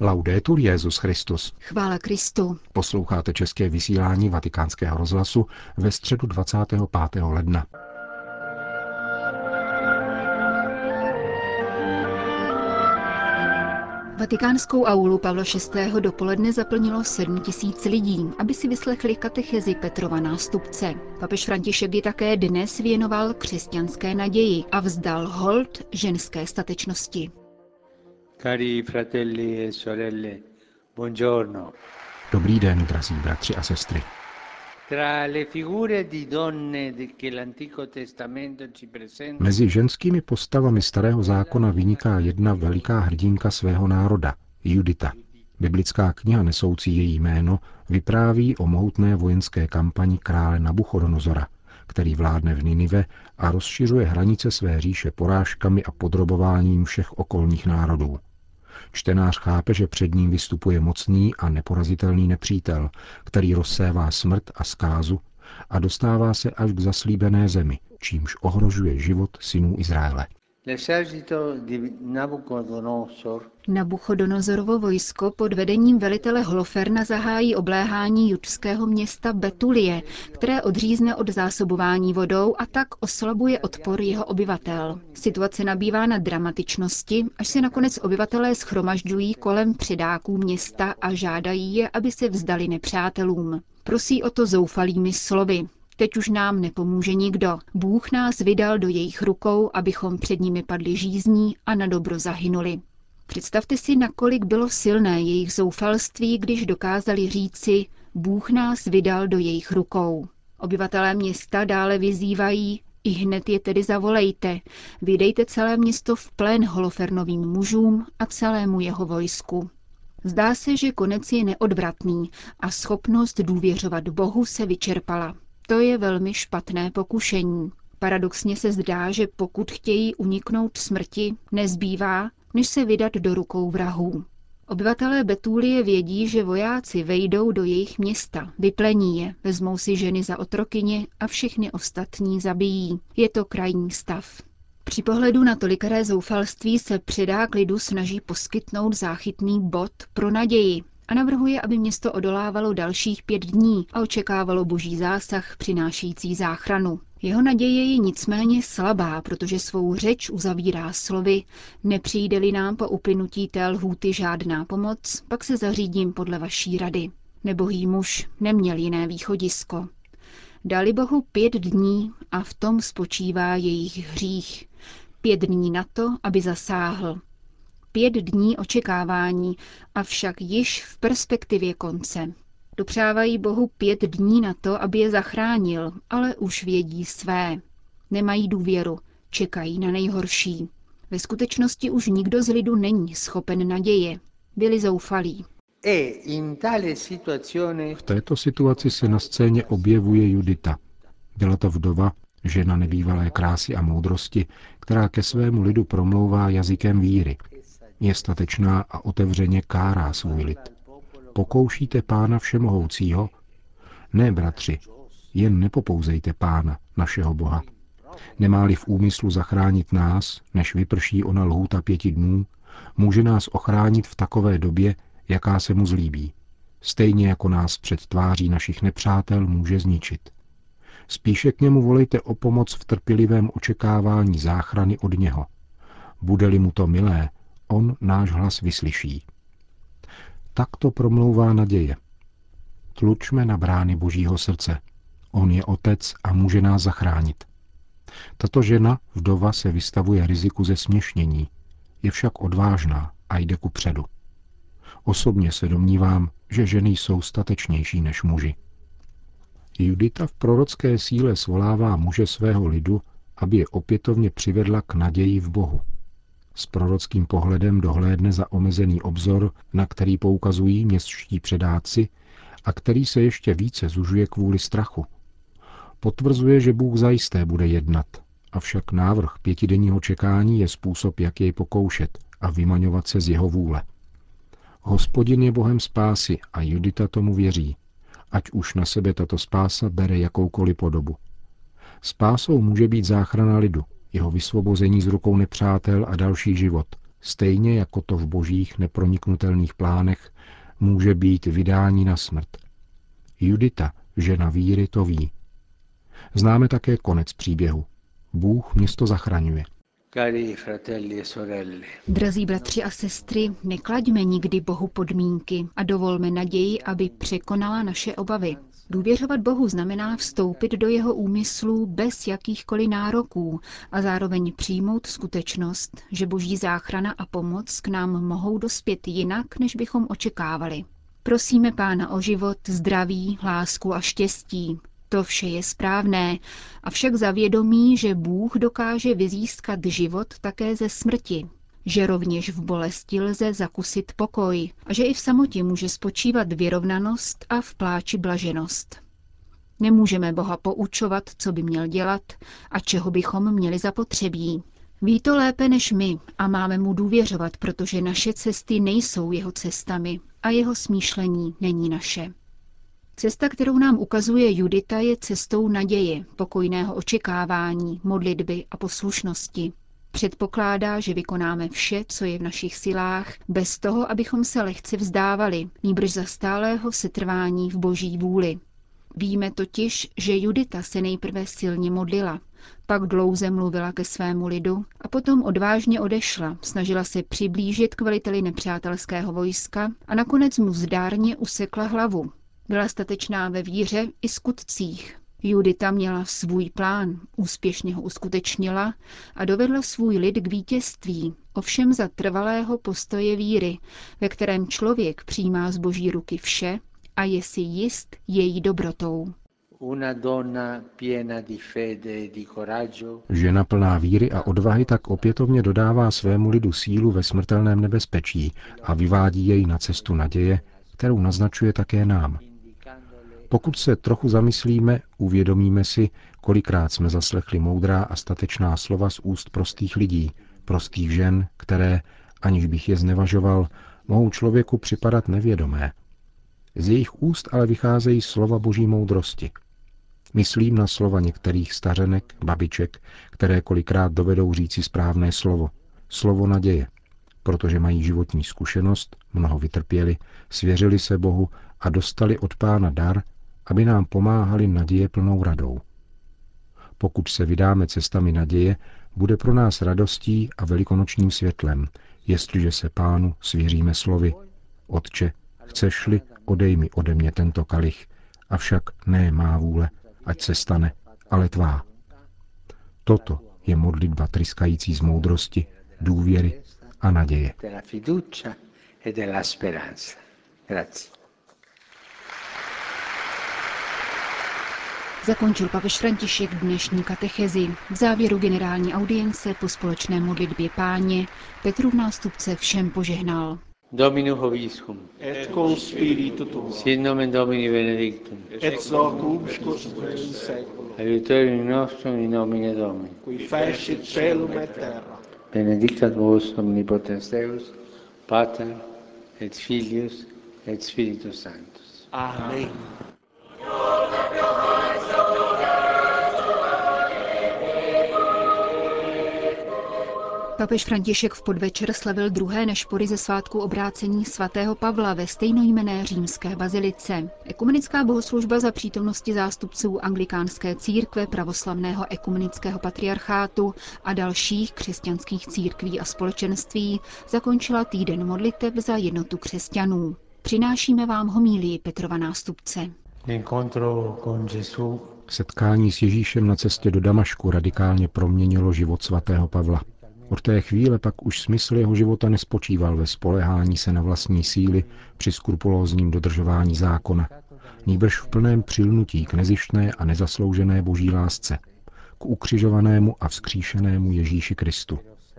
Laudetur Jezus Christus. Chvála Kristu. Posloucháte české vysílání Vatikánského rozhlasu ve středu 25. ledna. Vatikánskou aulu Pavla VI. dopoledne zaplnilo 7 tisíc lidí, aby si vyslechli katechezi Petrova nástupce. Papež František ji také dnes věnoval křesťanské naději a vzdal hold ženské statečnosti. Cari fratelli e sorelle, buongiorno. Dobrý den, drazí bratři a sestry. Mezi ženskými postavami Starého zákona vyniká jedna veliká hrdinka svého národa, Judita. Biblická kniha nesoucí její jméno vypráví o mohutné vojenské kampani krále Nabuchodonozora, který vládne v Ninive a rozšiřuje hranice své říše porážkami a podrobováním všech okolních národů. Čtenář chápe, že před ním vystupuje mocný a neporazitelný nepřítel, který rozsévá smrt a zkázu a dostává se až k zaslíbené zemi, čímž ohrožuje život synů Izraele. Nabuchodonozorovo vojsko pod vedením velitele Holoferna zahájí obléhání judského města Betulie, které odřízne od zásobování vodou a tak oslabuje odpor jeho obyvatel. Situace nabývá na dramatičnosti, až se nakonec obyvatelé schromažďují kolem předáků města a žádají je, aby se vzdali nepřátelům. Prosí o to zoufalými slovy. Teď už nám nepomůže nikdo. Bůh nás vydal do jejich rukou, abychom před nimi padli žízní a na dobro zahynuli. Představte si, nakolik bylo silné jejich zoufalství, když dokázali říci, Bůh nás vydal do jejich rukou. Obyvatelé města dále vyzývají, i hned je tedy zavolejte, vydejte celé město v plén holofernovým mužům a celému jeho vojsku. Zdá se, že konec je neodvratný a schopnost důvěřovat Bohu se vyčerpala. To je velmi špatné pokušení. Paradoxně se zdá, že pokud chtějí uniknout smrti, nezbývá, než se vydat do rukou vrahů. Obyvatelé Betúlie vědí, že vojáci vejdou do jejich města, vyplení je, vezmou si ženy za otrokyně a všechny ostatní zabijí. Je to krajní stav. Při pohledu na tolikaré zoufalství se předá lidu snaží poskytnout záchytný bod pro naději, a navrhuje, aby město odolávalo dalších pět dní a očekávalo boží zásah přinášející záchranu. Jeho naděje je nicméně slabá, protože svou řeč uzavírá slovy Nepřijde-li nám po uplynutí té lhůty žádná pomoc, pak se zařídím podle vaší rady. Nebohý muž neměl jiné východisko. Dali Bohu pět dní a v tom spočívá jejich hřích. Pět dní na to, aby zasáhl pět dní očekávání, avšak již v perspektivě konce. Dopřávají Bohu pět dní na to, aby je zachránil, ale už vědí své. Nemají důvěru, čekají na nejhorší. Ve skutečnosti už nikdo z lidu není schopen naděje. Byli zoufalí. E v této situaci se na scéně objevuje Judita. Byla to vdova, žena nebývalé krásy a moudrosti, která ke svému lidu promlouvá jazykem víry, je statečná a otevřeně kárá svůj lid. Pokoušíte pána všemohoucího? Ne, bratři, jen nepopouzejte pána, našeho Boha. Nemá-li v úmyslu zachránit nás, než vyprší ona lhůta pěti dnů, může nás ochránit v takové době, jaká se mu zlíbí. Stejně jako nás před tváří našich nepřátel může zničit. Spíše k němu volejte o pomoc v trpělivém očekávání záchrany od něho. Bude-li mu to milé, on náš hlas vyslyší. Tak to promlouvá naděje. Tlučme na brány Božího srdce. On je otec a může nás zachránit. Tato žena, vdova, se vystavuje riziku ze směšnění, je však odvážná a jde ku předu. Osobně se domnívám, že ženy jsou statečnější než muži. Judita v prorocké síle svolává muže svého lidu, aby je opětovně přivedla k naději v Bohu s prorockým pohledem dohlédne za omezený obzor, na který poukazují městští předáci a který se ještě více zužuje kvůli strachu. Potvrzuje, že Bůh zajisté bude jednat, avšak návrh pětidenního čekání je způsob, jak jej pokoušet a vymaňovat se z jeho vůle. Hospodin je Bohem spásy a Judita tomu věří, ať už na sebe tato spása bere jakoukoliv podobu. Spásou může být záchrana lidu, jeho vysvobození z rukou nepřátel a další život, stejně jako to v božích neproniknutelných plánech může být vydání na smrt. Judita, žena víry, to ví. Známe také konec příběhu. Bůh město zachraňuje. E Drazí bratři a sestry, neklaďme nikdy Bohu podmínky a dovolme naději, aby překonala naše obavy. Důvěřovat Bohu znamená vstoupit do jeho úmyslů bez jakýchkoliv nároků a zároveň přijmout skutečnost, že boží záchrana a pomoc k nám mohou dospět jinak, než bychom očekávali. Prosíme Pána o život, zdraví, lásku a štěstí, to vše je správné, avšak zavědomí, že Bůh dokáže vyzískat život také ze smrti, že rovněž v bolesti lze zakusit pokoj a že i v samotě může spočívat vyrovnanost a v pláči blaženost. Nemůžeme Boha poučovat, co by měl dělat a čeho bychom měli zapotřebí. Ví to lépe než my a máme mu důvěřovat, protože naše cesty nejsou jeho cestami a jeho smýšlení není naše. Cesta, kterou nám ukazuje Judita, je cestou naděje, pokojného očekávání, modlitby a poslušnosti. Předpokládá, že vykonáme vše, co je v našich silách, bez toho, abychom se lehce vzdávali, níbrž za stálého setrvání v boží vůli. Víme totiž, že Judita se nejprve silně modlila, pak dlouze mluvila ke svému lidu a potom odvážně odešla, snažila se přiblížit k veliteli nepřátelského vojska a nakonec mu zdárně usekla hlavu, byla statečná ve víře i skutcích. Judita měla svůj plán, úspěšně ho uskutečnila a dovedla svůj lid k vítězství, ovšem za trvalého postoje víry, ve kterém člověk přijímá z boží ruky vše a je si jist její dobrotou. E Žena plná víry a odvahy tak opětovně dodává svému lidu sílu ve smrtelném nebezpečí a vyvádí jej na cestu naděje, kterou naznačuje také nám. Pokud se trochu zamyslíme, uvědomíme si, kolikrát jsme zaslechli moudrá a statečná slova z úst prostých lidí, prostých žen, které, aniž bych je znevažoval, mohou člověku připadat nevědomé. Z jejich úst ale vycházejí slova boží moudrosti. Myslím na slova některých stařenek, babiček, které kolikrát dovedou říci správné slovo, slovo naděje, protože mají životní zkušenost, mnoho vytrpěli, svěřili se Bohu a dostali od pána dar, aby nám pomáhali naděje plnou radou. Pokud se vydáme cestami naděje, bude pro nás radostí a velikonočním světlem, jestliže se pánu svěříme slovy. Otče, chceš-li, odej mi ode mě tento kalich, avšak ne má vůle, ať se stane, ale tvá. Toto je modlitba tryskající z moudrosti, důvěry a naděje. Grazie. Zakončil papež František dnešní katechezi. V závěru generální audience po společné modlitbě páně Petrův nástupce všem požehnal. Domino Hoviscum. Et cum spiritu tuo. Sit nomen Domini benedictum. Et locum in seculum. Aiutorium nostrum in nomine Domini. Qui fecit celum et terra. Benedictat vos omnipotens Deus, Pater et Filius et Spiritus Sanctus. Amen. Papež František v podvečer slavil druhé nešpory ze svátku obrácení svatého Pavla ve stejnojmené římské bazilice. Ekumenická bohoslužba za přítomnosti zástupců anglikánské církve, pravoslavného ekumenického patriarchátu a dalších křesťanských církví a společenství zakončila týden modliteb za jednotu křesťanů. Přinášíme vám homílii Petrova nástupce. Setkání s Ježíšem na cestě do Damašku radikálně proměnilo život svatého Pavla. Od té chvíle pak už smysl jeho života nespočíval ve spolehání se na vlastní síly při skrupulózním dodržování zákona, nýbrž v plném přilnutí k nezištné a nezasloužené boží lásce, k ukřižovanému a vzkříšenému Ježíši Kristu.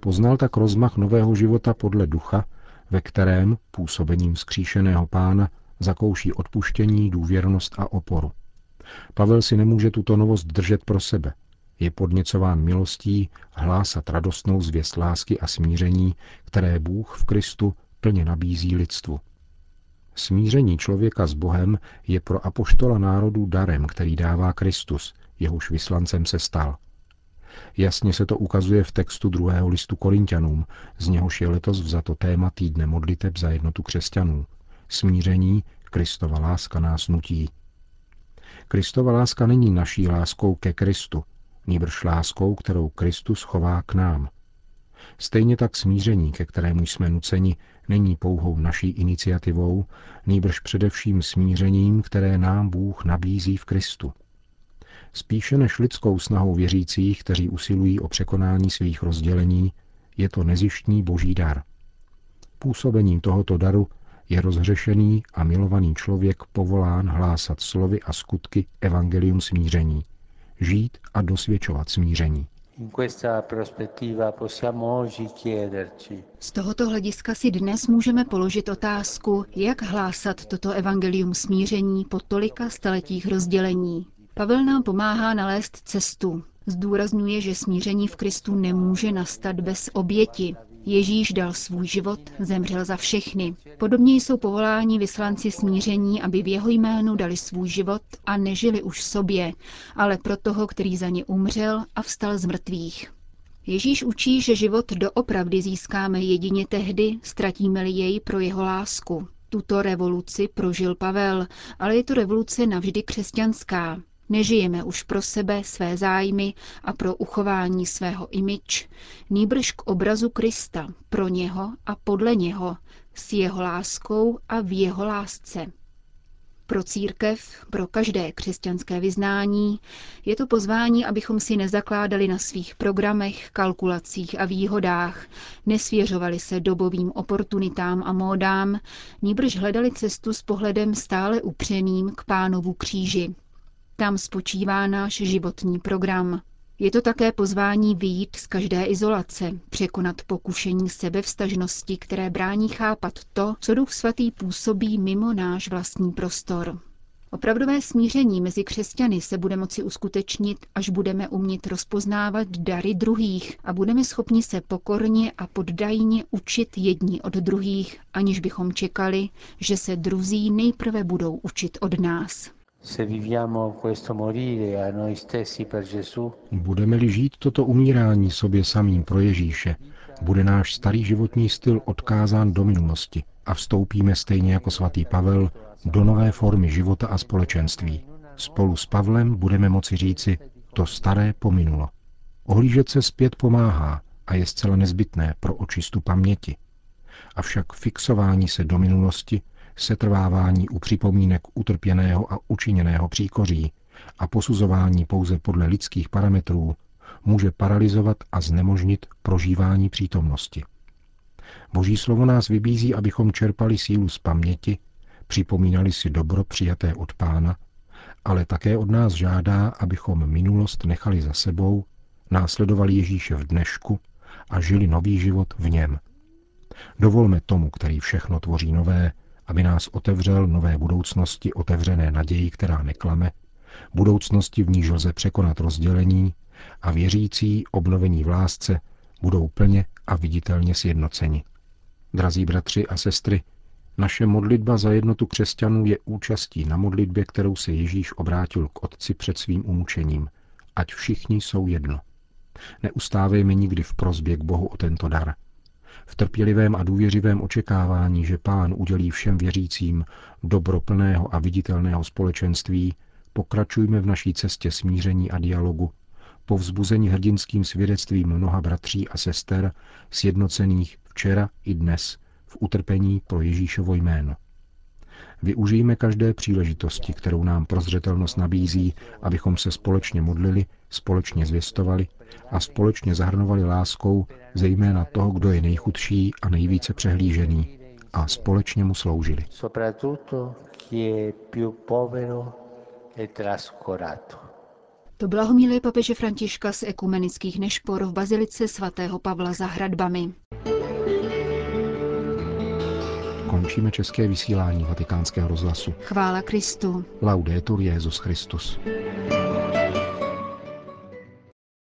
Poznal tak rozmach nového života podle ducha, ve kterém působením vzkříšeného pána zakouší odpuštění, důvěrnost a oporu. Pavel si nemůže tuto novost držet pro sebe, je podněcován milostí hlásat radostnou zvěst lásky a smíření, které Bůh v Kristu plně nabízí lidstvu. Smíření člověka s Bohem je pro apoštola národů darem, který dává Kristus, jehož vyslancem se stal. Jasně se to ukazuje v textu druhého listu Korintianům, z něhož je letos vzato téma týdne modliteb za jednotu křesťanů. Smíření, Kristova láska nás nutí. Kristova láska není naší láskou ke Kristu, nýbrž láskou, kterou Kristus chová k nám. Stejně tak smíření, ke kterému jsme nuceni, není pouhou naší iniciativou, nýbrž především smířením, které nám Bůh nabízí v Kristu. Spíše než lidskou snahou věřících, kteří usilují o překonání svých rozdělení, je to nezištní boží dar. Působením tohoto daru je rozhřešený a milovaný člověk povolán hlásat slovy a skutky evangelium smíření, žít a dosvědčovat smíření. Z tohoto hlediska si dnes můžeme položit otázku, jak hlásat toto evangelium smíření po tolika staletích rozdělení. Pavel nám pomáhá nalézt cestu. Zdůrazňuje, že smíření v Kristu nemůže nastat bez oběti. Ježíš dal svůj život, zemřel za všechny. Podobně jsou povoláni vyslanci smíření, aby v jeho jménu dali svůj život a nežili už sobě, ale pro toho, který za ně umřel a vstal z mrtvých. Ježíš učí, že život doopravdy získáme jedině tehdy, ztratíme-li jej pro jeho lásku. Tuto revoluci prožil Pavel, ale je to revoluce navždy křesťanská. Nežijeme už pro sebe, své zájmy a pro uchování svého imič, nýbrž k obrazu Krista, pro něho a podle něho, s jeho láskou a v jeho lásce. Pro církev, pro každé křesťanské vyznání je to pozvání, abychom si nezakládali na svých programech, kalkulacích a výhodách, nesvěřovali se dobovým oportunitám a módám, níbrž hledali cestu s pohledem stále upřeným k pánovu kříži, tam spočívá náš životní program. Je to také pozvání vyjít z každé izolace, překonat pokušení sebevstažnosti, které brání chápat to, co Duch Svatý působí mimo náš vlastní prostor. Opravdové smíření mezi křesťany se bude moci uskutečnit, až budeme umět rozpoznávat dary druhých a budeme schopni se pokorně a poddajně učit jedni od druhých, aniž bychom čekali, že se druzí nejprve budou učit od nás. Budeme-li žít toto umírání sobě samým pro Ježíše, bude náš starý životní styl odkázán do minulosti a vstoupíme stejně jako svatý Pavel do nové formy života a společenství. Spolu s Pavlem budeme moci říci, to staré pominulo. Ohlížet se zpět pomáhá a je zcela nezbytné pro očistu paměti. Avšak fixování se do minulosti setrvávání u připomínek utrpěného a učiněného příkoří a posuzování pouze podle lidských parametrů může paralizovat a znemožnit prožívání přítomnosti. Boží slovo nás vybízí, abychom čerpali sílu z paměti, připomínali si dobro přijaté od Pána, ale také od nás žádá, abychom minulost nechali za sebou, následovali Ježíše v dnešku a žili nový život v něm. Dovolme tomu, který všechno tvoří nové, aby nás otevřel nové budoucnosti otevřené naději, která neklame, budoucnosti, v níž lze překonat rozdělení a věřící obnovení v lásce budou plně a viditelně sjednoceni. Drazí bratři a sestry, naše modlitba za jednotu křesťanů je účastí na modlitbě, kterou se Ježíš obrátil k Otci před svým umučením. Ať všichni jsou jedno. Neustávejme nikdy v prozbě k Bohu o tento dar – v trpělivém a důvěřivém očekávání, že Pán udělí všem věřícím dobro plného a viditelného společenství, pokračujme v naší cestě smíření a dialogu, povzbuzení hrdinským svědectvím mnoha bratří a sester, sjednocených včera i dnes v utrpení pro Ježíšovo jméno. Využijeme každé příležitosti, kterou nám prozřetelnost nabízí, abychom se společně modlili, společně zvěstovali a společně zahrnovali láskou zejména toho, kdo je nejchudší a nejvíce přehlížený a společně mu sloužili. E to byla homílie papeže Františka z ekumenických nešpor v bazilice svatého Pavla za hradbami. Končíme české vysílání vatikánského rozhlasu. Chvála Kristu. Laudetur Jezus Christus.